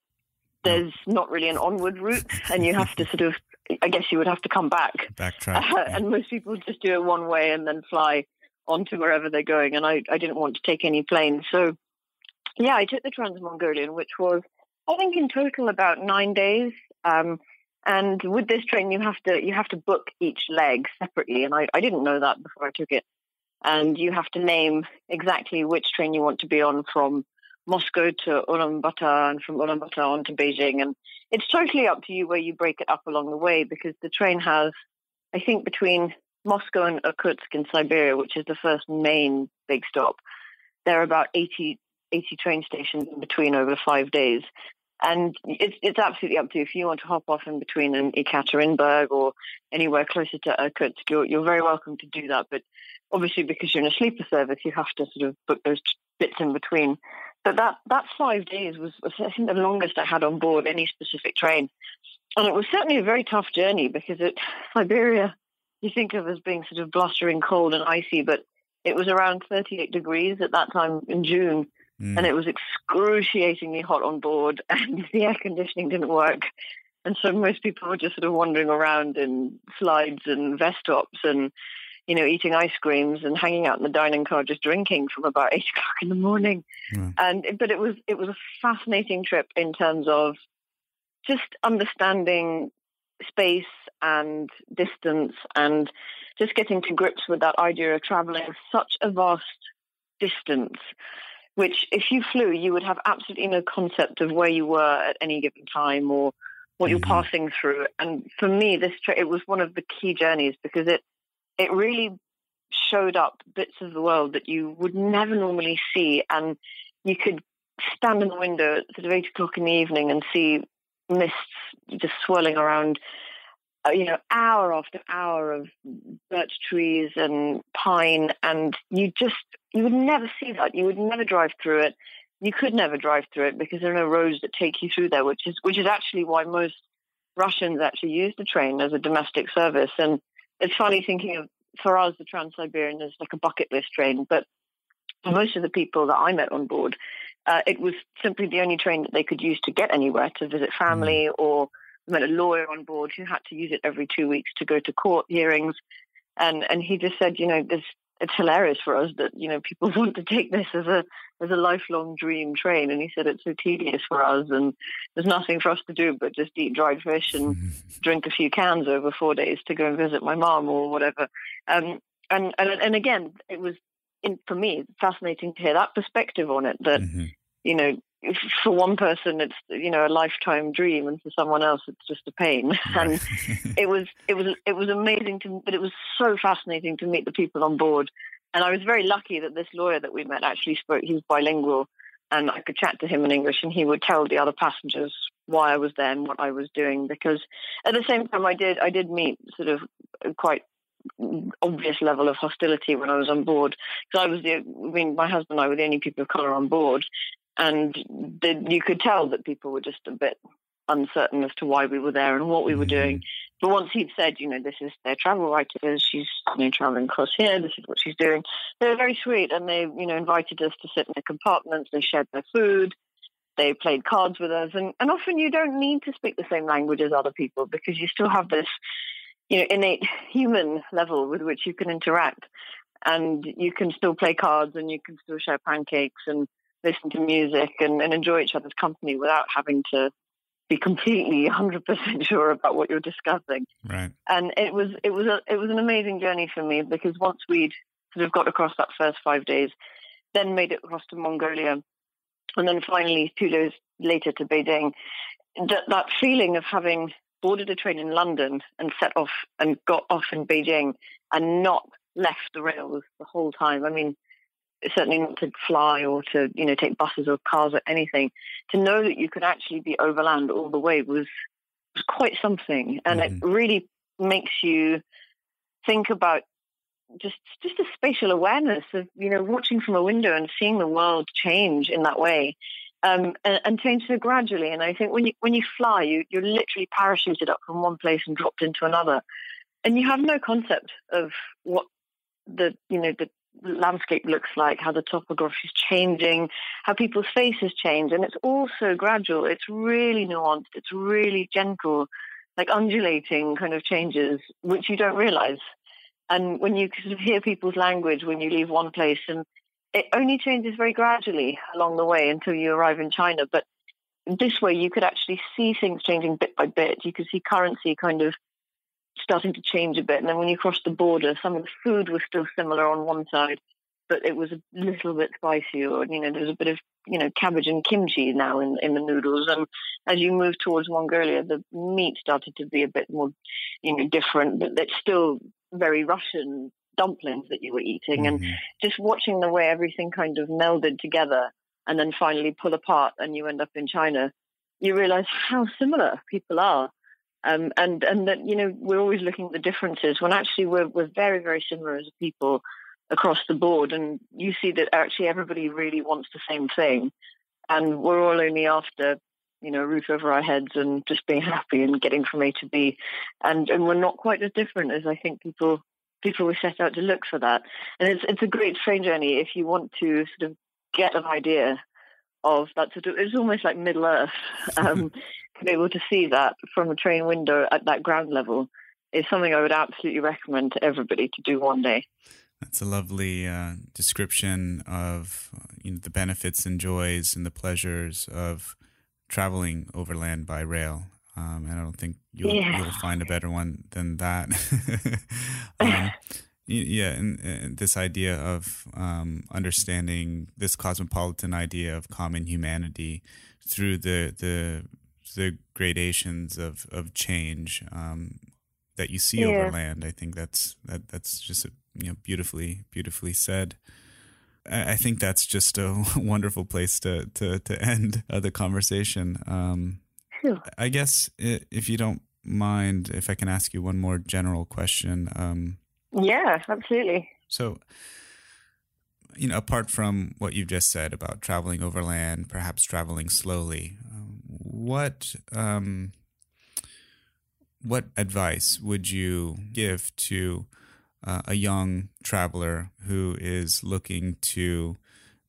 S2: there's not really an onward route, and you have to sort of, I guess you would have to come back.
S1: Backtrack. Uh,
S2: yeah. And most people just do it one way and then fly on to wherever they're going. And I, I didn't want to take any planes. So, yeah, I took the Trans Mongolian, which was, I think, in total about nine days. Um, and with this train, you have to you have to book each leg separately, and I, I didn't know that before I took it and you have to name exactly which train you want to be on from Moscow to Ulaanbaatar and from Ulaanbaatar on to Beijing. And it's totally up to you where you break it up along the way because the train has, I think, between Moscow and Irkutsk in Siberia, which is the first main big stop, there are about 80, 80 train stations in between over five days. And it's it's absolutely up to you. If you want to hop off in between in Ekaterinburg or anywhere closer to Irkutsk, you're, you're very welcome to do that. But obviously because you're in a sleeper service, you have to sort of book those bits in between. But that that five days was, was I think the longest I had on board any specific train, and it was certainly a very tough journey because it Siberia you think of as being sort of blustering cold and icy, but it was around 38 degrees at that time in June, mm. and it was excruciatingly hot on board, and the air conditioning didn't work. And so most people were just sort of wandering around in slides and vest tops and, you know, eating ice creams and hanging out in the dining car just drinking from about eight o'clock in the morning. Mm. And but it was it was a fascinating trip in terms of just understanding space and distance and just getting to grips with that idea of traveling such a vast distance which if you flew you would have absolutely no concept of where you were at any given time or what you're mm-hmm. passing through and for me this trip, it was one of the key journeys because it it really showed up bits of the world that you would never normally see and you could stand in the window at sort of eight o'clock in the evening and see mists just swirling around you know, hour after hour of birch trees and pine, and you just you would never see that. You would never drive through it. You could never drive through it because there are no roads that take you through there, which is which is actually why most Russians actually use the train as a domestic service. And it's funny thinking of for us the Trans Siberian is like a bucket list train, but for most of the people that I met on board, uh, it was simply the only train that they could use to get anywhere to visit family mm. or met a lawyer on board who had to use it every two weeks to go to court hearings. And and he just said, you know, this it's hilarious for us that you know people want to take this as a as a lifelong dream train. And he said it's so tedious for us, and there's nothing for us to do but just eat dried fish and drink a few cans over four days to go and visit my mom or whatever. Um, and and and again, it was in, for me fascinating to hear that perspective on it. That mm-hmm. you know for one person it's you know a lifetime dream and for someone else it's just a pain. And it was it was it was amazing to but it was so fascinating to meet the people on board. And i was very lucky that this lawyer that we met actually spoke he was bilingual and i could chat to him in english and he would tell the other passengers why i was there and what i was doing because at the same time i did i did meet sort of a quite obvious level of hostility when I was on board. Because I was the, I mean, my husband and I were the only people of colour on board, and the, you could tell that people were just a bit uncertain as to why we were there and what we were doing. Mm-hmm. But once he'd said, you know, this is their travel writer, she's you know traveling across here, this is what she's doing. They were very sweet, and they you know invited us to sit in the compartments. They shared their food. They played cards with us, and, and often you don't need to speak the same language as other people because you still have this, you know, innate human level with which you can interact, and you can still play cards, and you can still share pancakes, and listen to music and, and enjoy each other's company without having to be completely 100% sure about what you're discussing.
S1: Right.
S2: And it was it was a it was an amazing journey for me because once we'd sort of got across that first 5 days, then made it across to Mongolia and then finally 2 days later to Beijing, that that feeling of having boarded a train in London and set off and got off in Beijing and not left the rails the whole time. I mean, certainly not to fly or to you know take buses or cars or anything to know that you could actually be overland all the way was was quite something. And mm-hmm. it really makes you think about just just a spatial awareness of you know watching from a window and seeing the world change in that way um, and, and, change so gradually. And I think when you when you fly you you're literally parachuted up from one place and dropped into another. And you have no concept of what the you know the landscape looks like, how the topography is changing, how people's faces change. And it's all so gradual. It's really nuanced. It's really gentle, like undulating kind of changes, which you don't realize. And when you sort of hear people's language when you leave one place, and it only changes very gradually along the way until you arrive in China. But this way, you could actually see things changing bit by bit. You could see currency kind of starting to change a bit. And then when you cross the border, some of the food was still similar on one side, but it was a little bit spicy, or you know, there's a bit of you know cabbage and kimchi now in in the noodles. And as you move towards Mongolia, the meat started to be a bit more you know different, but it's still very Russian dumplings that you were eating, mm-hmm. and just watching the way everything kind of melded together, and then finally pull apart, and you end up in China. You realize how similar people are um, and and that you know we're always looking at the differences when actually we're we're very very similar as people across the board, and you see that actually everybody really wants the same thing, and we're all only after you know, roof over our heads and just being happy and getting from A to B. And and we're not quite as different as I think people people were set out to look for that. And it's it's a great train journey if you want to sort of get an idea of that sort of it's almost like Middle Earth. Um, to be able to see that from a train window at that ground level is something I would absolutely recommend to everybody to do one day.
S1: That's a lovely uh, description of you know, the benefits and joys and the pleasures of traveling overland by rail. Um, and I don't think you'll, yeah. you'll, find a better one than that. um, yeah, and, and, this idea of um, understanding this cosmopolitan idea of common humanity through the the the gradations of of change um, that you see yeah. over land. I think that's that that's just a, you know beautifully beautifully said. I, I think that's just a wonderful place to to to end uh, the conversation. Um, I guess if you don't mind, if I can ask you one more general question. Um,
S2: yeah, absolutely.
S1: So, you know, apart from what you've just said about traveling overland, perhaps traveling slowly, um, what um, what advice would you give to uh, a young traveler who is looking to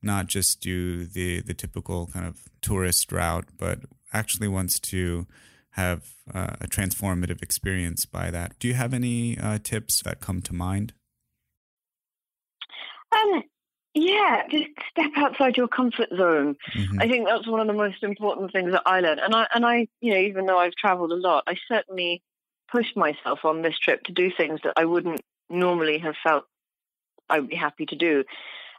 S1: not just do the the typical kind of tourist route, but actually wants to have uh, a transformative experience by that. Do you have any uh, tips that come to mind?
S2: Um, yeah, just step outside your comfort zone. Mm-hmm. I think that's one of the most important things that I learned. And I, and I, you know, even though I've traveled a lot, I certainly pushed myself on this trip to do things that I wouldn't normally have felt I would be happy to do.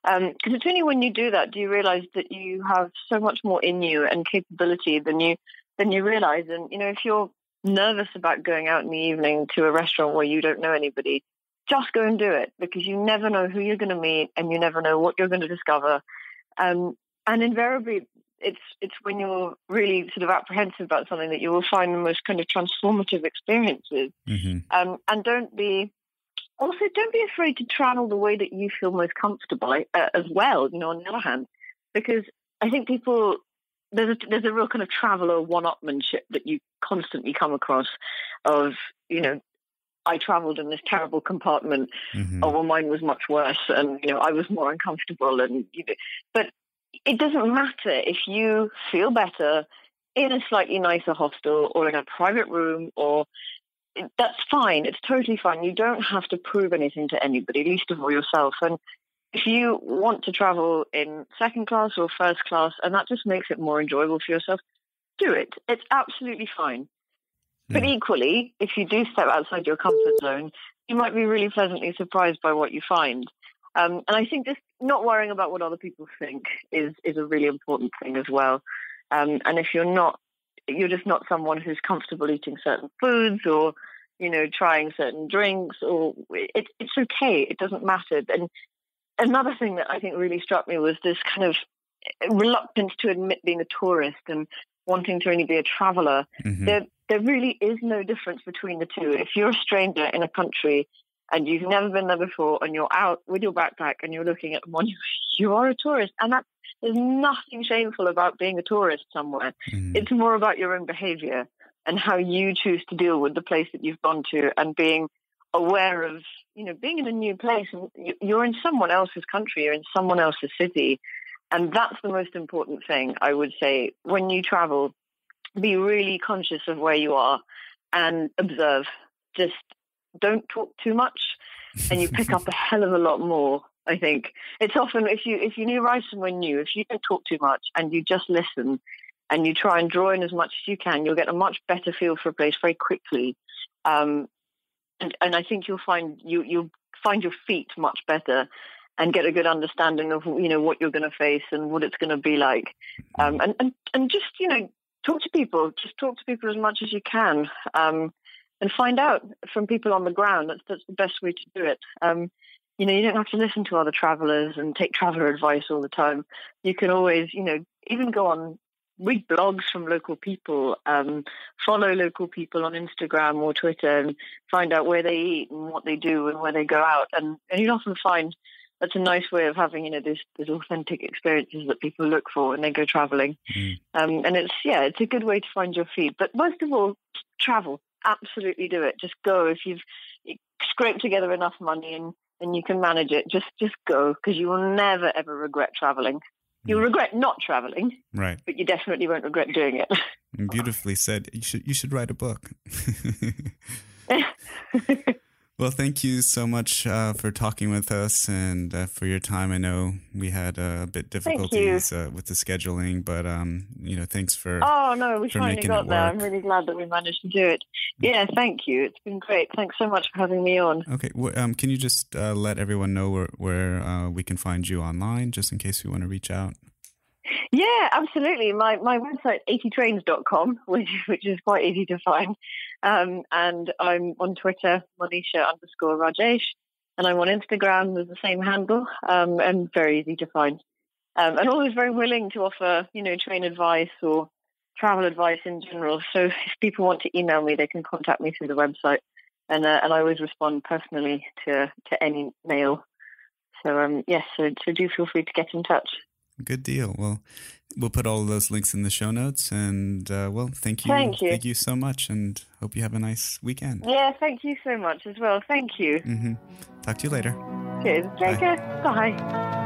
S2: Because um, it's only when you do that do you realize that you have so much more in you and capability than you than you realize. And you know, if you're nervous about going out in the evening to a restaurant where you don't know anybody, just go and do it because you never know who you're going to meet and you never know what you're going to discover. Um, and invariably, it's it's when you're really sort of apprehensive about something that you will find the most kind of transformative experiences. Mm-hmm. Um, and don't be also don't be afraid to travel the way that you feel most comfortable uh, as well. You know, on the other hand, because I think people there's a, there's a real kind of traveler one-upmanship that you constantly come across of you know I travelled in this terrible compartment. Mm-hmm. Oh well, mine was much worse, and you know I was more uncomfortable. And you know, but it doesn't matter if you feel better in a slightly nicer hostel or in a private room or that's fine. It's totally fine. You don't have to prove anything to anybody, least of all yourself. And if you want to travel in second class or first class, and that just makes it more enjoyable for yourself, do it. It's absolutely fine. But equally, if you do step outside your comfort zone, you might be really pleasantly surprised by what you find. Um, and I think just not worrying about what other people think is is a really important thing as well. Um, and if you're not, you're just not someone who's comfortable eating certain foods or you know trying certain drinks, or it, it's okay. It doesn't matter. And another thing that I think really struck me was this kind of reluctance to admit being a tourist and wanting to only be a traveler. Mm-hmm. There, there really is no difference between the two. If you're a stranger in a country and you've never been there before and you're out with your backpack and you're looking at one, you are a tourist. And that, there's nothing shameful about being a tourist somewhere. Mm-hmm. It's more about your own behavior and how you choose to deal with the place that you've gone to and being aware of you know being in a new place and you're in someone else's country you're in someone else's city and that's the most important thing i would say when you travel be really conscious of where you are and observe. Just don't talk too much and you pick up a hell of a lot more i think. It's often if you if you knew right somewhere new if you don't talk too much and you just listen and you try and draw in as much as you can you'll get a much better feel for a place very quickly. Um, and, and I think you'll find you you'll find your feet much better and get a good understanding of you know what you're going to face and what it's going to be like. Um, and, and and just you know talk to people just talk to people as much as you can um, and find out from people on the ground that's that's the best way to do it. Um, you know you don't have to listen to other travelers and take traveler advice all the time. You can always you know even go on read blogs from local people, um, follow local people on Instagram or Twitter, and find out where they eat and what they do and where they go out. And, and you'll often find that's a nice way of having you know these these authentic experiences that people look for when they go traveling. Mm. Um, and it's yeah, it's a good way to find your feet. But most of all, travel. Absolutely do it. Just go if you've scraped together enough money and and you can manage it. Just just go because you will never ever regret traveling. You'll mm. regret not traveling,
S1: right?
S2: But you definitely won't regret doing it.
S1: Beautifully said. You should you should write a book. Well, thank you so much uh, for talking with us and uh, for your time. I know we had a bit difficulties uh, with the scheduling, but um, you know, thanks for.
S2: Oh no, we finally got there. I'm really glad that we managed to do it. Yeah, thank you. It's been great. Thanks so much for having me on.
S1: Okay, well, um, can you just uh, let everyone know where where uh, we can find you online, just in case we want to reach out?
S2: Yeah, absolutely. My my website 80trains.com, which which is quite easy to find. Um, and I'm on Twitter, Monisha underscore Rajesh, and I'm on Instagram with the same handle, um, and very easy to find. Um, and always very willing to offer, you know, train advice or travel advice in general. So if people want to email me, they can contact me through the website, and uh, and I always respond personally to to any mail. So um, yes, so, so do feel free to get in touch.
S1: Good deal. Well, we'll put all of those links in the show notes. And uh, well, thank you.
S2: Thank you.
S1: Thank you so much. And hope you have a nice weekend.
S2: Yeah, thank you so much as well. Thank you.
S1: Mm-hmm. Talk to you later.
S2: Cheers. Take Bye. care. Bye.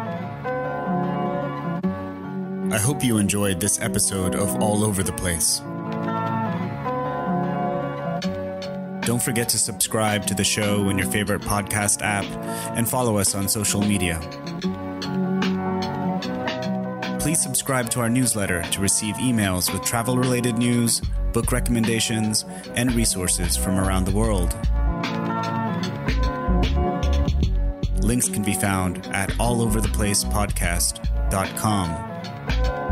S1: I hope you enjoyed this episode of All Over the Place. Don't forget to subscribe to the show in your favorite podcast app and follow us on social media please subscribe to our newsletter to receive emails with travel related news, book recommendations, and resources from around the world. Links can be found at allovertheplacepodcast.com.